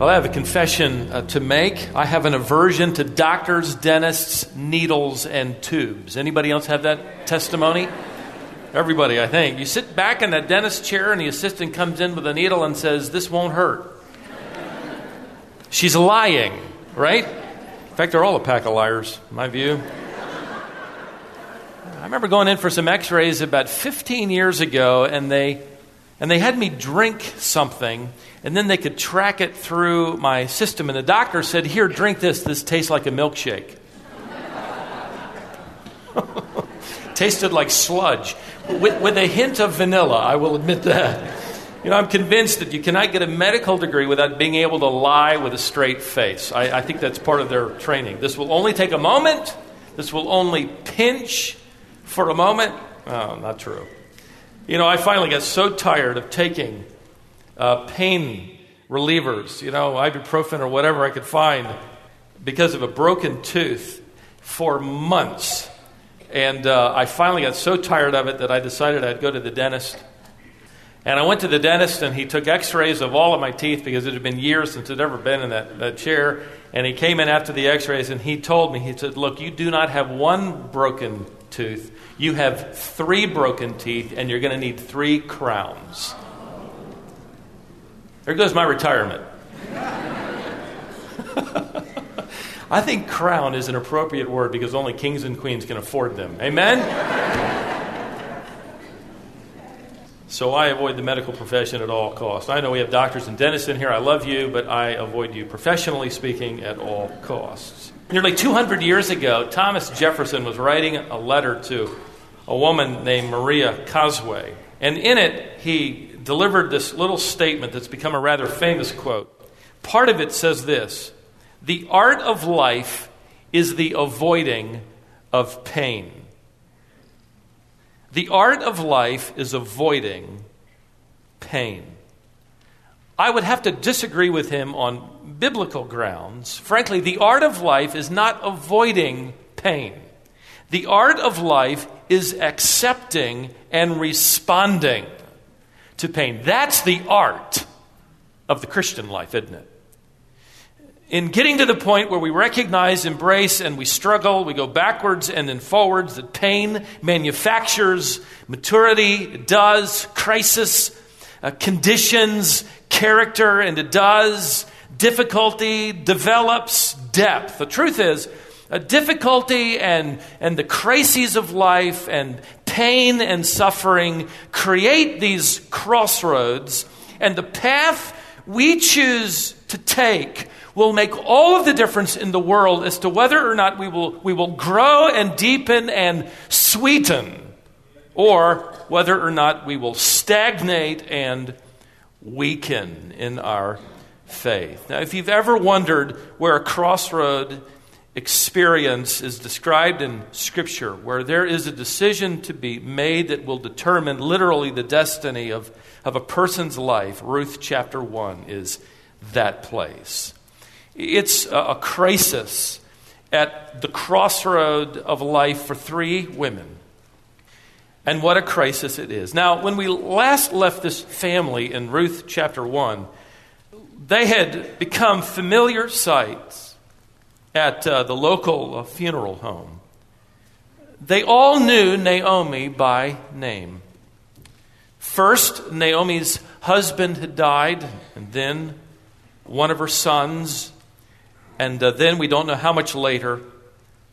Well, I have a confession uh, to make. I have an aversion to doctors, dentists, needles, and tubes. Anybody else have that testimony? Everybody, I think. You sit back in that dentist chair, and the assistant comes in with a needle and says, This won't hurt. She's lying, right? In fact, they're all a pack of liars, in my view. I remember going in for some x rays about 15 years ago, and they, and they had me drink something and then they could track it through my system. And the doctor said, Here, drink this. This tastes like a milkshake. Tasted like sludge with, with a hint of vanilla, I will admit that. You know, I'm convinced that you cannot get a medical degree without being able to lie with a straight face. I, I think that's part of their training. This will only take a moment, this will only pinch for a moment. Oh, not true. You know, I finally got so tired of taking uh, pain relievers, you know, ibuprofen or whatever I could find because of a broken tooth for months. And uh, I finally got so tired of it that I decided I'd go to the dentist. And I went to the dentist, and he took x rays of all of my teeth because it had been years since I'd ever been in that, that chair. And he came in after the x rays, and he told me, he said, Look, you do not have one broken tooth, you have three broken teeth, and you're going to need three crowns. There goes my retirement. I think crown is an appropriate word because only kings and queens can afford them. Amen? so I avoid the medical profession at all costs. I know we have doctors and dentists in here. I love you, but I avoid you professionally speaking at all costs. Nearly 200 years ago, Thomas Jefferson was writing a letter to a woman named Maria Cosway. And in it, he delivered this little statement that's become a rather famous quote. Part of it says this The art of life is the avoiding of pain. The art of life is avoiding pain. I would have to disagree with him on biblical grounds. Frankly, the art of life is not avoiding pain. The art of life is accepting and responding to pain. That's the art of the Christian life, isn't it? In getting to the point where we recognize, embrace, and we struggle, we go backwards and then forwards, that pain manufactures maturity, it does, crisis, uh, conditions, character, and it does, difficulty develops depth. The truth is, difficulty and, and the crises of life and pain and suffering create these crossroads, and the path we choose to take will make all of the difference in the world as to whether or not we will, we will grow and deepen and sweeten, or whether or not we will stagnate and weaken in our faith. Now, if you've ever wondered where a crossroad experience is described in Scripture, where there is a decision to be made that will determine literally the destiny of, of a person's life. Ruth chapter 1 is that place. It's a, a crisis at the crossroad of life for three women. And what a crisis it is. Now, when we last left this family in Ruth chapter 1, they had become familiar sights at uh, the local uh, funeral home. They all knew Naomi by name. First, Naomi's husband had died, and then one of her sons, and uh, then we don't know how much later,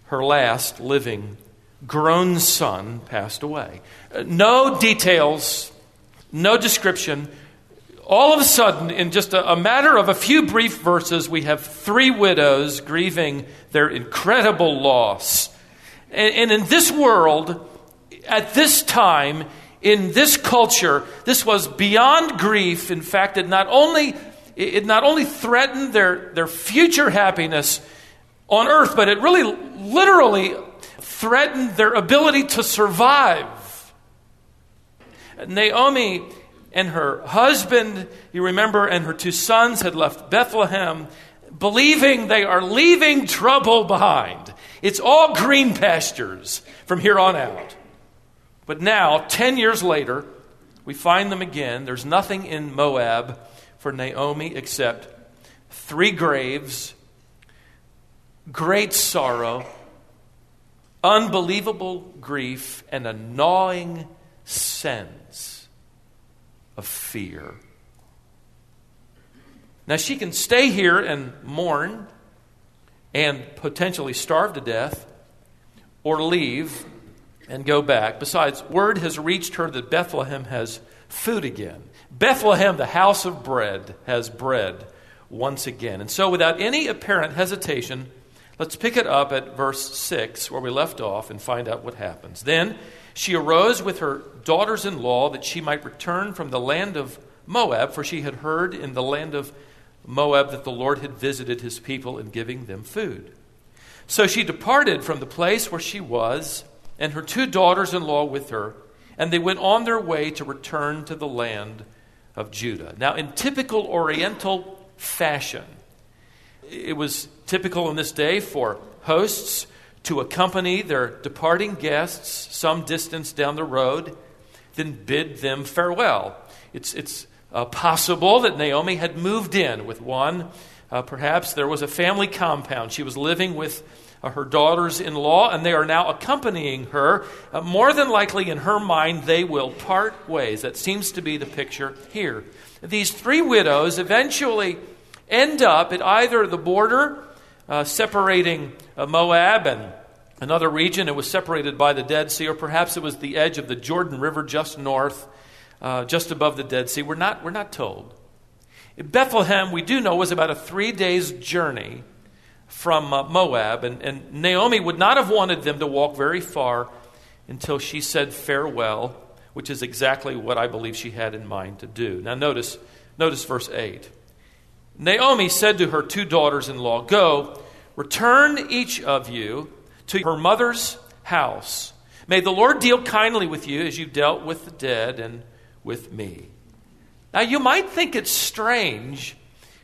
her last living grown son passed away. Uh, no details, no description, all of a sudden, in just a, a, matter of a few brief verses, we have three widows grieving their incredible loss. And, and in this world, at this time, in this culture, this was beyond grief. In fact, it not only, it not only threatened their, their future happiness on earth, but it really literally threatened their ability to survive. Naomi and her husband, you remember, and her two sons had left Bethlehem, believing they are leaving trouble behind. It's all green pastures from here on out. But now, 10 years later, we find them again. There's nothing in Moab for Naomi except three graves, great sorrow, unbelievable grief, and a gnawing sense of fear. Now, she can stay here and mourn and potentially starve to death or leave and go back. Besides, word has reached her that Bethlehem has food again. Bethlehem, the house of bread, has bread once again. And so, without any apparent hesitation, let's pick it up at verse 6, where we left off, and find out what happens. Then she arose with her daughters in law that she might return from the land of Moab, for she had heard in the land of Moab that the Lord had visited his people in giving them food. So she departed from the place where she was, and her two daughters in law with her, and they went on their way to return to the land of Judah. Now, in typical Oriental fashion, it was typical in this day for hosts to accompany their departing guests some distance down the road, then bid them farewell. It's, it's uh, possible that Naomi had moved in with one. Uh, perhaps there was a family compound. She was living with uh, her daughters in law, and they are now accompanying her. Uh, more than likely, in her mind, they will part ways. That seems to be the picture here. These three widows eventually end up at either the border uh, separating uh, Moab and another region. It was separated by the Dead Sea, or perhaps it was the edge of the Jordan River just north uh, just above the Dead Sea. We're not, we're not told. Bethlehem, we do know, was about a three days journey from uh, Moab, and, and Naomi would not have wanted them to walk very far until she said farewell, which is exactly what I believe she had in mind to do. Now, notice, notice verse 8. Naomi said to her two daughters in law, Go, return each of you to her mother's house. May the Lord deal kindly with you as you dealt with the dead and with me. Now, you might think it's strange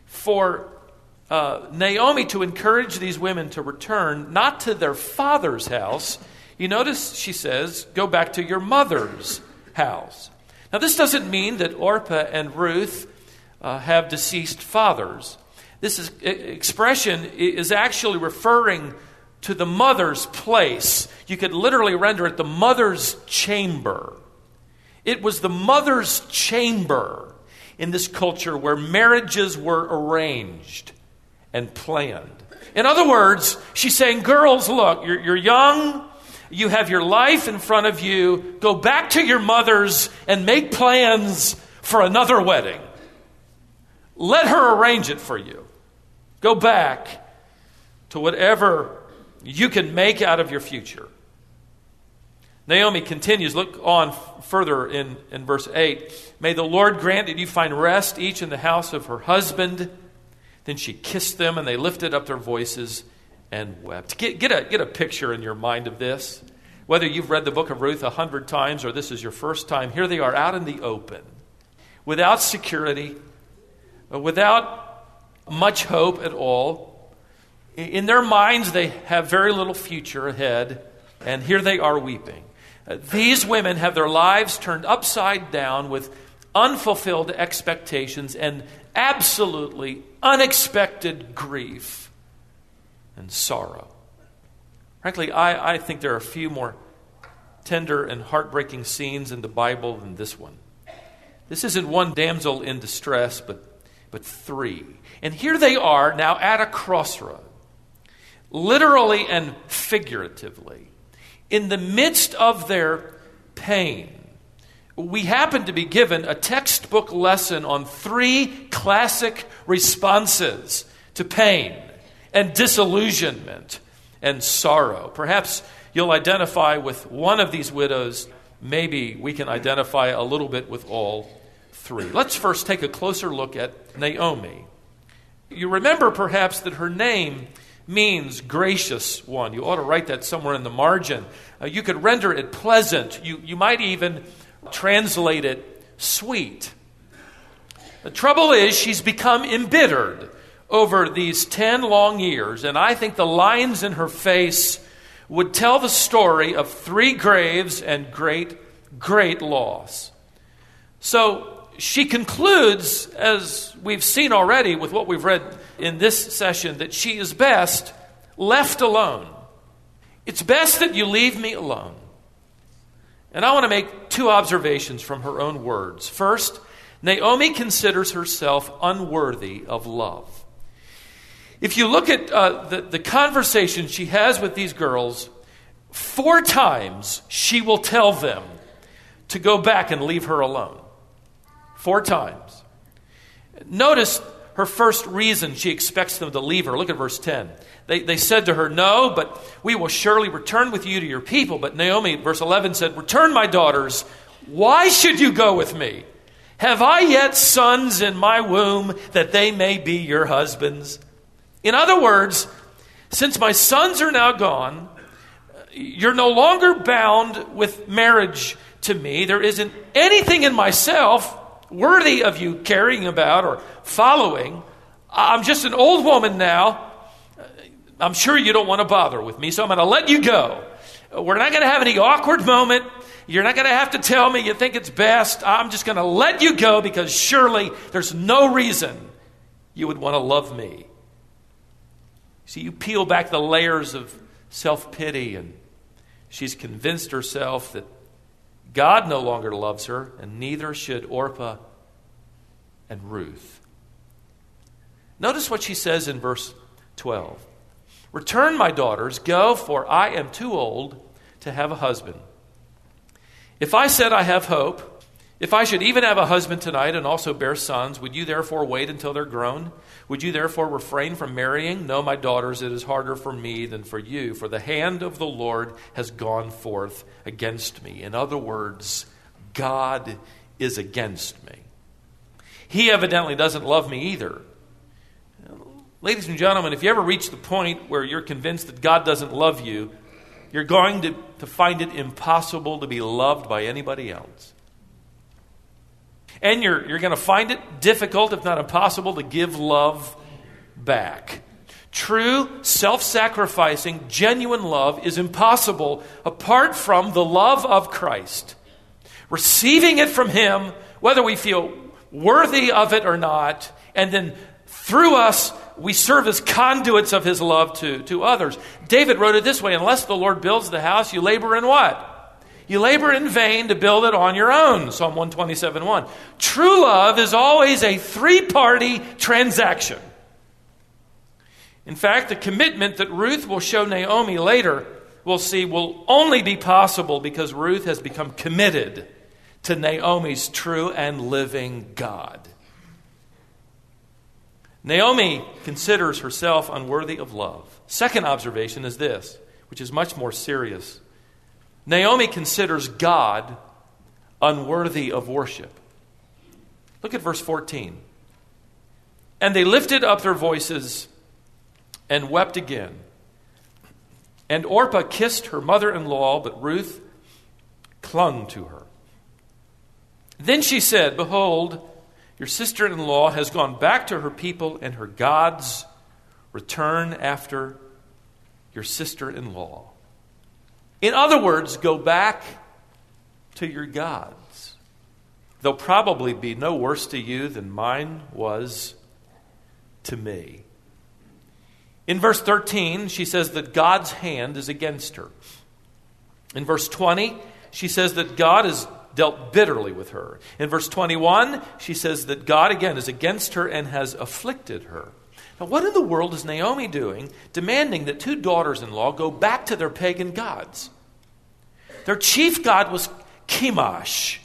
for uh, Naomi to encourage these women to return not to their father's house. You notice she says, Go back to your mother's house. Now, this doesn't mean that Orpah and Ruth uh, have deceased fathers. This is, expression is actually referring to the mother's place. You could literally render it the mother's chamber. It was the mother's chamber in this culture where marriages were arranged and planned. In other words, she's saying, Girls, look, you're, you're young, you have your life in front of you, go back to your mothers and make plans for another wedding. Let her arrange it for you. Go back to whatever you can make out of your future. Naomi continues, look on further in, in verse 8. May the Lord grant that you find rest, each in the house of her husband. Then she kissed them, and they lifted up their voices and wept. Get, get, a, get a picture in your mind of this. Whether you've read the book of Ruth a hundred times or this is your first time, here they are out in the open, without security, without much hope at all. In their minds, they have very little future ahead, and here they are weeping. Uh, these women have their lives turned upside down with unfulfilled expectations and absolutely unexpected grief and sorrow. Frankly, I, I think there are a few more tender and heartbreaking scenes in the Bible than this one. This isn't one damsel in distress, but, but three. And here they are now at a crossroad, literally and figuratively in the midst of their pain, we happen to be given a textbook lesson on three classic responses to pain and disillusionment and sorrow. Perhaps you'll identify with one of these widows. Maybe we can identify a little bit with all three. Let's first take a closer look at Naomi. You remember perhaps that her name means gracious one. You ought to write that somewhere in the margin. Uh, you could render it pleasant. You, you might even translate it sweet. The trouble is, she's become embittered over these 10 long years, and I think the lines in her face would tell the story of three graves and great, great loss. So, she concludes, as we've seen already with what we've read in this session, that she is best left alone. It's best that you leave me alone. And I want to make two observations from her own words. First, Naomi considers herself unworthy of love. If you look at uh, the, the conversation she has with these girls, four times she will tell them to go back and leave her alone. Four times. Notice her first reason she expects them to leave her. Look at verse 10. They, they said to her, No, but we will surely return with you to your people. But Naomi, verse 11, said, Return, my daughters. Why should you go with me? Have I yet sons in my womb that they may be your husbands? In other words, since my sons are now gone, you're no longer bound with marriage to me. There isn't anything in myself worthy of you caring about or following. I'm just an old woman now. I'm sure you don't want to bother with me, so I'm going to let you go. We're not going to have any awkward moment. You're not going to have to tell me you think it's best. I'm just going to let you go because surely there's no reason you would want to love me. See, you peel back the layers of self pity, and she's convinced herself that God no longer loves her, and neither should Orpah and Ruth. Notice what she says in verse 12 Return, my daughters, go, for I am too old to have a husband. If I said I have hope, if I should even have a husband tonight and also bear sons, would you therefore wait until they're grown? Would you therefore refrain from marrying? No, my daughters, it is harder for me than for you, for the hand of the Lord has gone forth against me. In other words, God is against me. He evidently doesn't love me either. Ladies and gentlemen, if you ever reach the point where you're convinced that God doesn't love you, you're going to, to find it impossible to be loved by anybody else. And you're, you're going to find it difficult, if not impossible, to give love back. True, self sacrificing, genuine love is impossible apart from the love of Christ. Receiving it from Him, whether we feel worthy of it or not, and then through us we serve as conduits of his love to, to others. David wrote it this way Unless the Lord builds the house, you labor in what? You labor in vain to build it on your own. Psalm 127 1. True love is always a three party transaction. In fact, the commitment that Ruth will show Naomi later, we'll see, will only be possible because Ruth has become committed to Naomi's true and living God. Naomi considers herself unworthy of love. Second observation is this, which is much more serious. Naomi considers God unworthy of worship. Look at verse 14. And they lifted up their voices and wept again. And Orpah kissed her mother in law, but Ruth clung to her. Then she said, Behold, your sister in law has gone back to her people and her gods. Return after your sister in law. In other words, go back to your gods. They'll probably be no worse to you than mine was to me. In verse 13, she says that God's hand is against her. In verse 20, she says that God has dealt bitterly with her. In verse 21, she says that God again is against her and has afflicted her. Now, what in the world is Naomi doing demanding that two daughters in law go back to their pagan gods? Their chief god was Chemosh.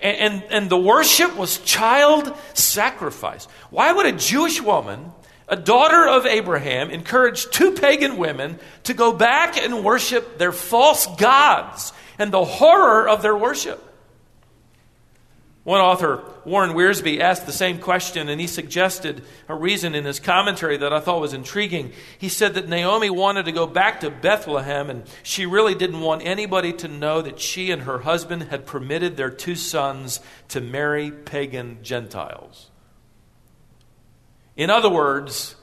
And, and, and the worship was child sacrifice. Why would a Jewish woman, a daughter of Abraham, encourage two pagan women to go back and worship their false gods and the horror of their worship? One author, Warren Wiersbe, asked the same question, and he suggested a reason in his commentary that I thought was intriguing. He said that Naomi wanted to go back to Bethlehem, and she really didn't want anybody to know that she and her husband had permitted their two sons to marry pagan Gentiles. In other words,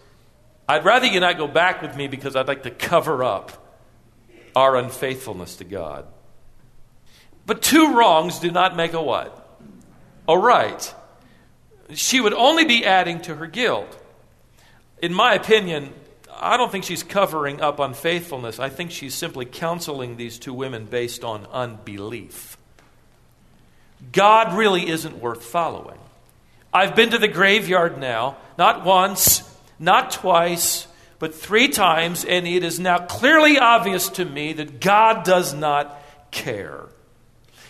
I'd rather you not go back with me because I'd like to cover up our unfaithfulness to God. But two wrongs do not make a what? Oh, right. She would only be adding to her guilt. In my opinion, I don't think she's covering up unfaithfulness. I think she's simply counseling these two women based on unbelief. God really isn't worth following. I've been to the graveyard now, not once, not twice, but three times, and it is now clearly obvious to me that God does not care.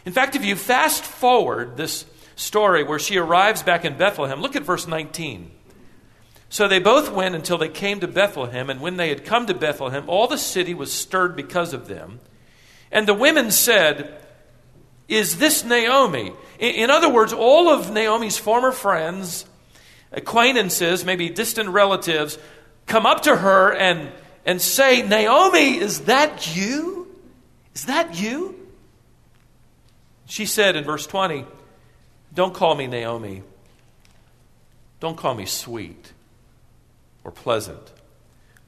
In fact, if you fast forward this story where she arrives back in Bethlehem, look at verse 19. So they both went until they came to Bethlehem, and when they had come to Bethlehem, all the city was stirred because of them. And the women said, Is this Naomi? In other words, all of Naomi's former friends, acquaintances, maybe distant relatives, come up to her and, and say, Naomi, is that you? Is that you? She said in verse 20, Don't call me Naomi. Don't call me sweet or pleasant.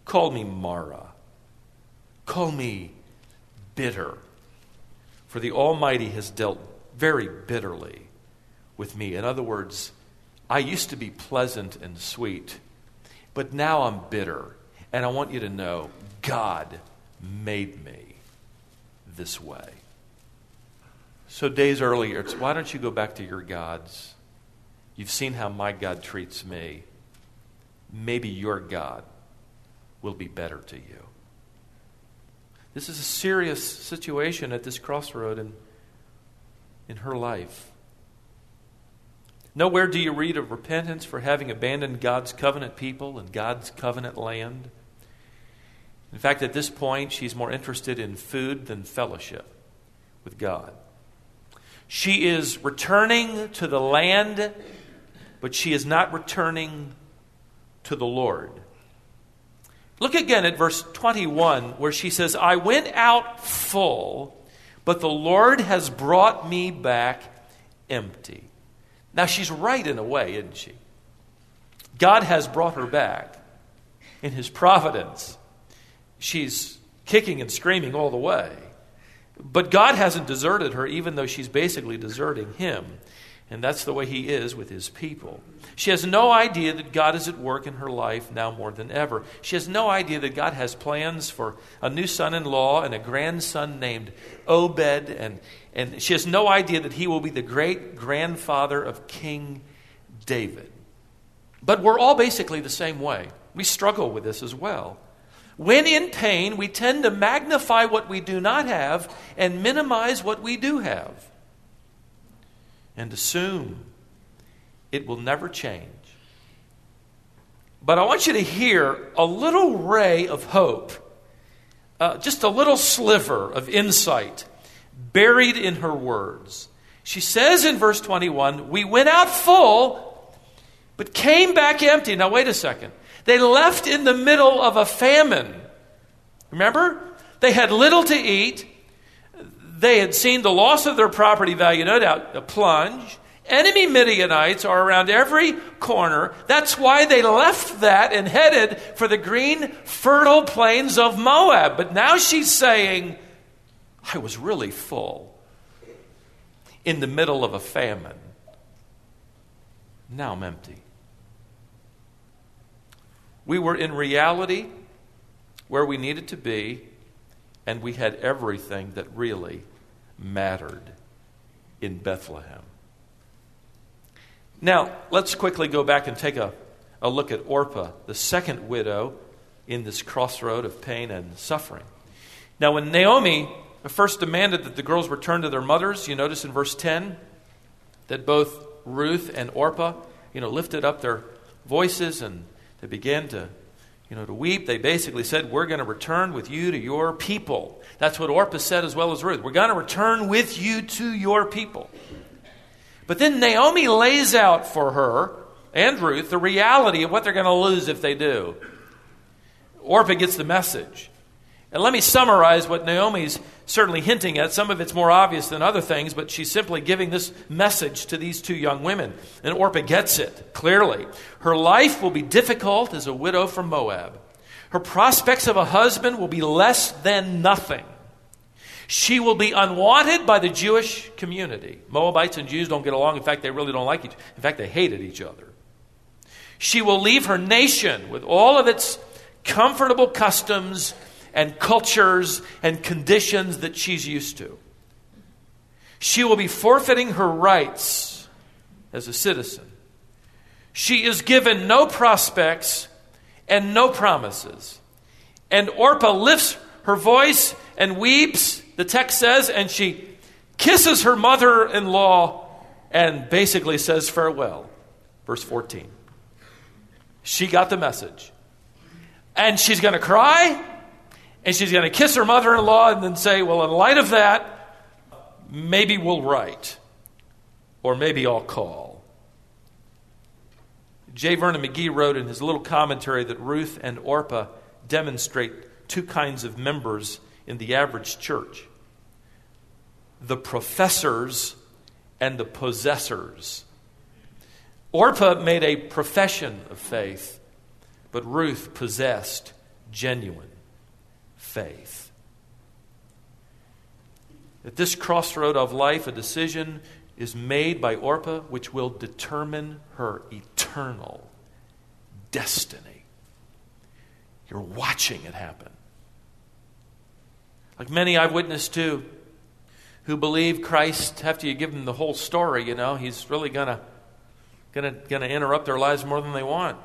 Call me Mara. Call me bitter. For the Almighty has dealt very bitterly with me. In other words, I used to be pleasant and sweet, but now I'm bitter. And I want you to know God made me this way. So, days earlier, it's why don't you go back to your gods? You've seen how my God treats me. Maybe your God will be better to you. This is a serious situation at this crossroad in, in her life. Nowhere do you read of repentance for having abandoned God's covenant people and God's covenant land. In fact, at this point, she's more interested in food than fellowship with God. She is returning to the land, but she is not returning to the Lord. Look again at verse 21, where she says, I went out full, but the Lord has brought me back empty. Now, she's right in a way, isn't she? God has brought her back in His providence. She's kicking and screaming all the way. But God hasn't deserted her, even though she's basically deserting Him. And that's the way He is with His people. She has no idea that God is at work in her life now more than ever. She has no idea that God has plans for a new son in law and a grandson named Obed. And, and she has no idea that he will be the great grandfather of King David. But we're all basically the same way. We struggle with this as well. When in pain, we tend to magnify what we do not have and minimize what we do have and assume it will never change. But I want you to hear a little ray of hope, uh, just a little sliver of insight buried in her words. She says in verse 21 We went out full, but came back empty. Now, wait a second. They left in the middle of a famine. Remember? They had little to eat. They had seen the loss of their property value, no doubt, a plunge. Enemy Midianites are around every corner. That's why they left that and headed for the green, fertile plains of Moab. But now she's saying, I was really full in the middle of a famine. Now I'm empty. We were in reality where we needed to be, and we had everything that really mattered in Bethlehem. Now, let's quickly go back and take a, a look at Orpah, the second widow in this crossroad of pain and suffering. Now, when Naomi first demanded that the girls return to their mothers, you notice in verse 10 that both Ruth and Orpah, you know, lifted up their voices and they began to, you know, to weep. They basically said, We're going to return with you to your people. That's what Orpah said as well as Ruth. We're going to return with you to your people. But then Naomi lays out for her and Ruth the reality of what they're going to lose if they do. Orpah gets the message. And let me summarize what Naomi's certainly hinting at. Some of it's more obvious than other things, but she's simply giving this message to these two young women. And Orpah gets it clearly. Her life will be difficult as a widow from Moab. Her prospects of a husband will be less than nothing. She will be unwanted by the Jewish community. Moabites and Jews don't get along. In fact, they really don't like each In fact, they hated each other. She will leave her nation with all of its comfortable customs and cultures and conditions that she's used to. She will be forfeiting her rights as a citizen. She is given no prospects and no promises. And Orpah lifts her voice and weeps, the text says, and she kisses her mother in law and basically says farewell. Verse 14. She got the message. And she's going to cry, and she's going to kiss her mother in law and then say, Well, in light of that, maybe we'll write, or maybe I'll call. J. Vernon McGee wrote in his little commentary that Ruth and Orpah demonstrate two kinds of members in the average church the professors and the possessors. Orpah made a profession of faith, but Ruth possessed genuine faith. At this crossroad of life, a decision is made by Orpah which will determine her eternal destiny. You're watching it happen. Like many I've witnessed to who believe Christ, after you give them the whole story, you know, he's really going to going to interrupt their lives more than they want.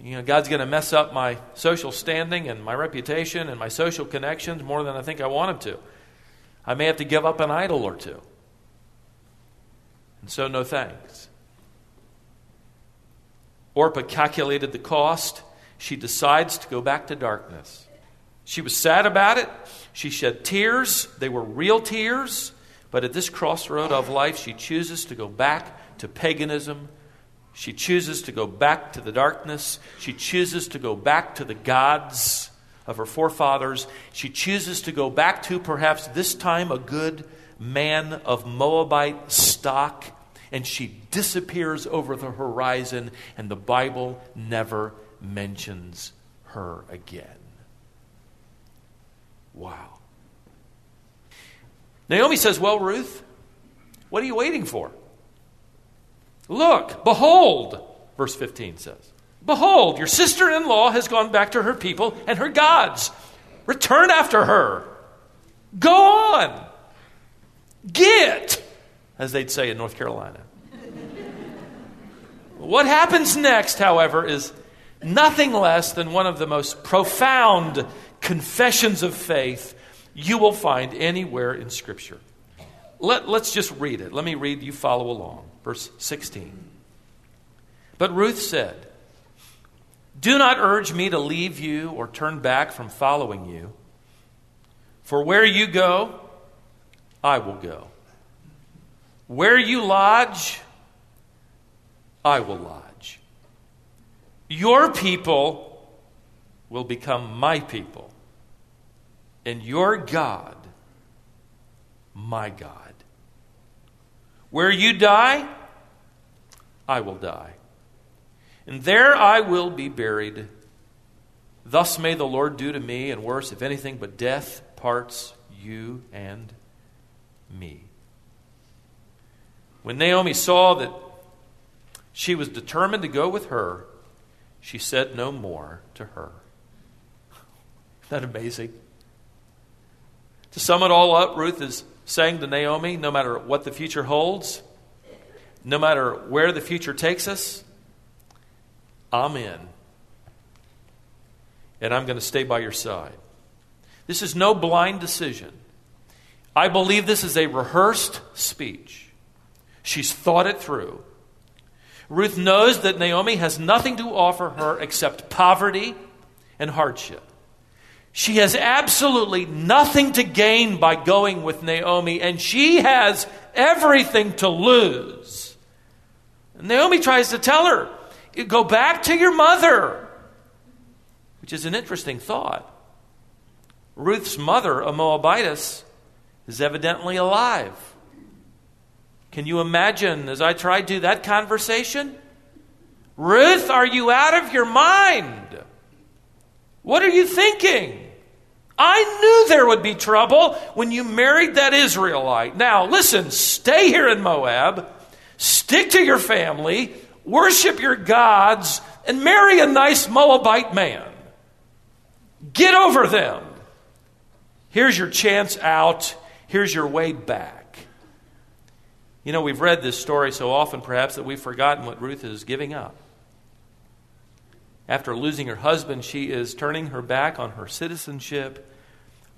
You know, God's going to mess up my social standing and my reputation and my social connections more than I think I want him to. I may have to give up an idol or two. And so, no thanks. Orpah calculated the cost. She decides to go back to darkness. She was sad about it. She shed tears. They were real tears. But at this crossroad of life, she chooses to go back to paganism. She chooses to go back to the darkness. She chooses to go back to the gods of her forefathers. She chooses to go back to perhaps this time a good man of Moabite stock. And she disappears over the horizon, and the Bible never mentions her again. Wow. Naomi says, Well, Ruth, what are you waiting for? Look, behold, verse 15 says, Behold, your sister in law has gone back to her people and her gods. Return after her. Go on. Get, as they'd say in North Carolina. what happens next, however, is nothing less than one of the most profound confessions of faith you will find anywhere in Scripture. Let, us just read it. Let me read, you follow along. Verse 16. But Ruth said, Do not urge me to leave you or turn back from following you. For where you go, I will go. Where you lodge, I will lodge. Your people will become my people, and your God, my God. Where you die, I will die. And there I will be buried. Thus may the Lord do to me, and worse, if anything but death parts you and me. When Naomi saw that she was determined to go with her, she said no more to her. Isn't that amazing? To sum it all up, Ruth is saying to Naomi no matter what the future holds, no matter where the future takes us, I'm in. And I'm going to stay by your side. This is no blind decision. I believe this is a rehearsed speech. She's thought it through. Ruth knows that Naomi has nothing to offer her except poverty and hardship. She has absolutely nothing to gain by going with Naomi, and she has everything to lose. And Naomi tries to tell her, Go back to your mother, which is an interesting thought. Ruth's mother, a Moabitess, is evidently alive. Can you imagine, as I tried to, that conversation? Ruth, are you out of your mind? What are you thinking? I knew there would be trouble when you married that Israelite. Now, listen, stay here in Moab, stick to your family, worship your gods, and marry a nice Moabite man. Get over them. Here's your chance out. Here's your way back. You know, we've read this story so often, perhaps, that we've forgotten what Ruth is giving up. After losing her husband, she is turning her back on her citizenship,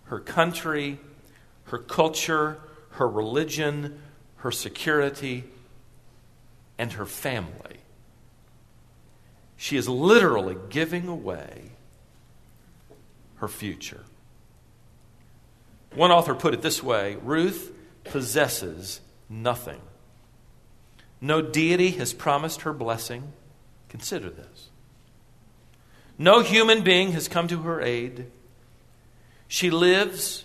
her country, her culture, her religion, her security, and her family. She is literally giving away her future. One author put it this way Ruth possesses nothing. No deity has promised her blessing. Consider this. No human being has come to her aid. She lives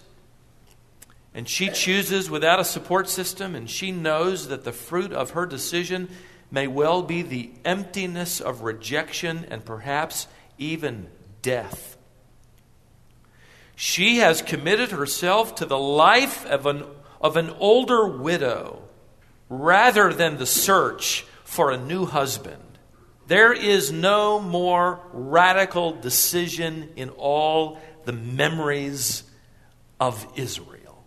and she chooses without a support system, and she knows that the fruit of her decision may well be the emptiness of rejection and perhaps even death. She has committed herself to the life of an, of an older widow rather than the search for a new husband. There is no more radical decision in all the memories of Israel.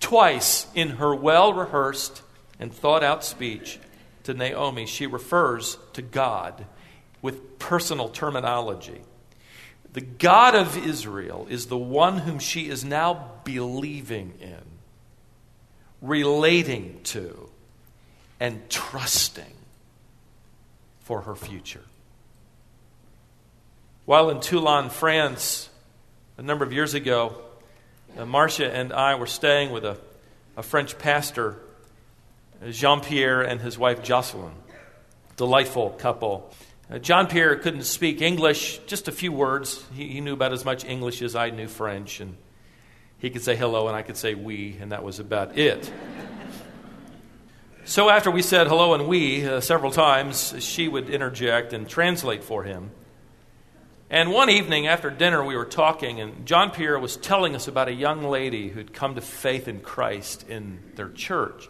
Twice in her well rehearsed and thought out speech to Naomi, she refers to God with personal terminology. The God of Israel is the one whom she is now believing in, relating to, and trusting for her future. While in Toulon, France, a number of years ago, uh, Marcia and I were staying with a, a French pastor, Jean Pierre and his wife Jocelyn. Delightful couple. Uh, John Pierre couldn't speak English, just a few words. He, he, knew about as much English as I knew French, and he could say hello, and I could say we, and that was about it. So after we said hello and we uh, several times, she would interject and translate for him. And one evening after dinner, we were talking, and John Pierre was telling us about a young lady who'd come to faith in Christ in their church.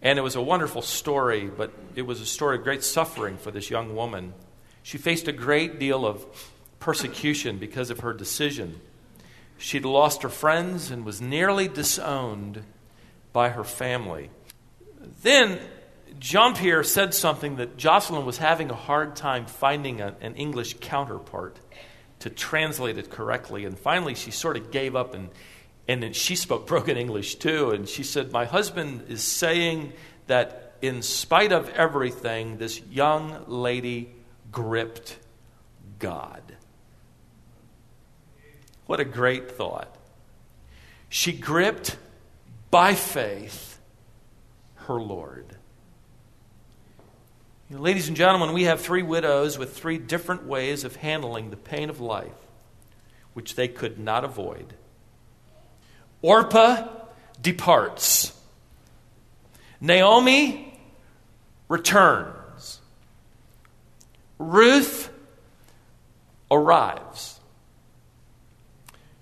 And it was a wonderful story, but it was a story of great suffering for this young woman. She faced a great deal of persecution because of her decision. She'd lost her friends and was nearly disowned by her family. Then Jean Pierre said something that Jocelyn was having a hard time finding a, an English counterpart to translate it correctly. And finally, she sort of gave up and and then she spoke broken English too. And she said, My husband is saying that in spite of everything, this young lady gripped God. What a great thought. She gripped by faith her Lord. You know, ladies and gentlemen, we have three widows with three different ways of handling the pain of life, which they could not avoid. Orpah departs. Naomi returns. Ruth arrives.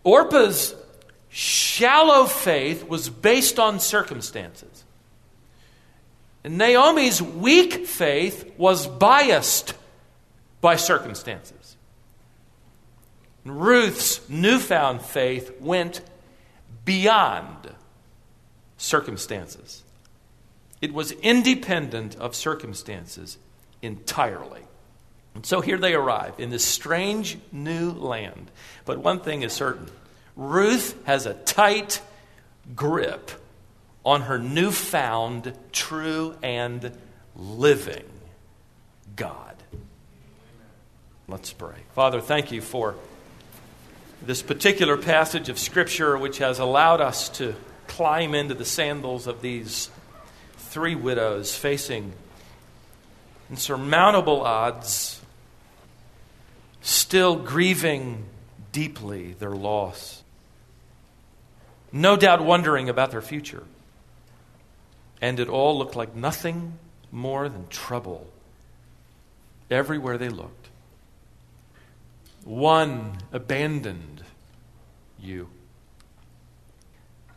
Orpah's shallow faith was based on circumstances. Naomi's weak faith was biased by circumstances. Ruth's newfound faith went beyond circumstances. It was independent of circumstances entirely. And so here they arrive in this strange new land. But one thing is certain Ruth has a tight grip on her newfound, true, and living God. Let's pray. Father, thank you for this particular passage of Scripture, which has allowed us to climb into the sandals of these three widows facing insurmountable odds, still grieving deeply their loss, no doubt wondering about their future. And it all looked like nothing more than trouble everywhere they looked. One abandoned you,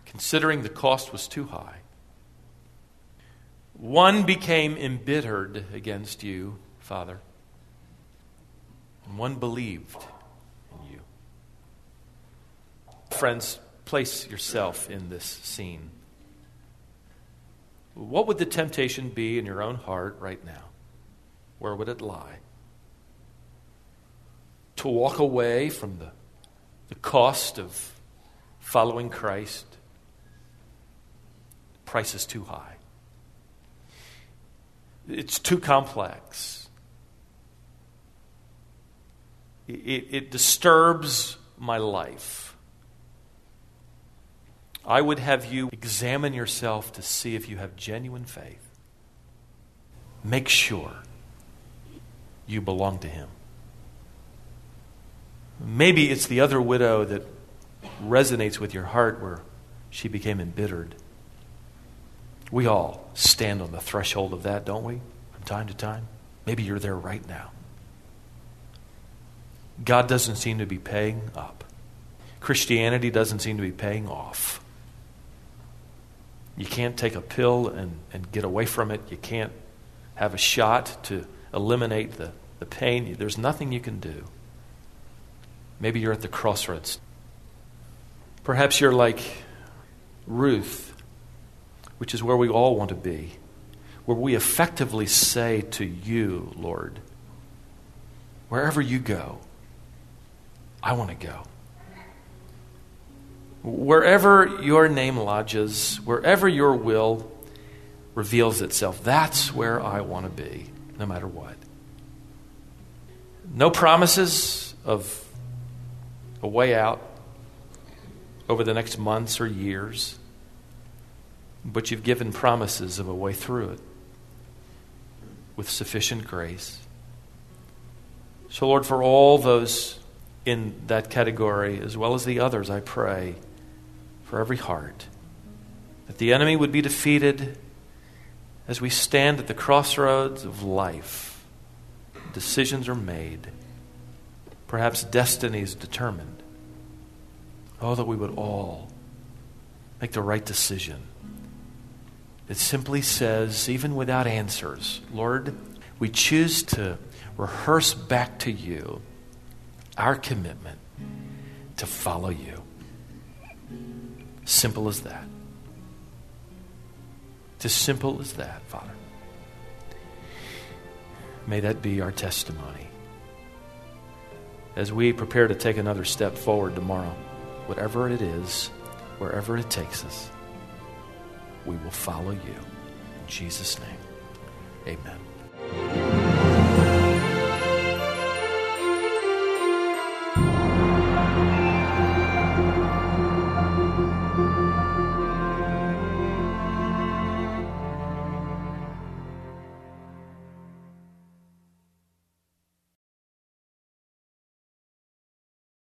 considering the cost was too high. One became embittered against you, Father, and one believed in you. Friends, place yourself in this scene. What would the temptation be in your own heart right now? Where would it lie? To walk away from the, the cost of following Christ? The price is too high. It's too complex. It, it disturbs my life. I would have you examine yourself to see if you have genuine faith. Make sure you belong to Him. Maybe it's the other widow that resonates with your heart where she became embittered. We all stand on the threshold of that, don't we? From time to time. Maybe you're there right now. God doesn't seem to be paying up. Christianity doesn't seem to be paying off. You can't take a pill and, and get away from it. You can't have a shot to eliminate the, the pain. There's nothing you can do. Maybe you're at the crossroads. Perhaps you're like Ruth, which is where we all want to be, where we effectively say to you, Lord, wherever you go, I want to go. Wherever your name lodges, wherever your will reveals itself, that's where I want to be, no matter what. No promises of a way out over the next months or years, but you've given promises of a way through it with sufficient grace. So, Lord, for all those in that category, as well as the others, I pray for every heart that the enemy would be defeated as we stand at the crossroads of life. Decisions are made, perhaps destinies determined. Oh, that we would all make the right decision. It simply says, even without answers, Lord, we choose to rehearse back to you our commitment to follow you. Simple as that. It's as simple as that, Father. May that be our testimony as we prepare to take another step forward tomorrow, whatever it is, wherever it takes us, we will follow you. In Jesus' name, amen.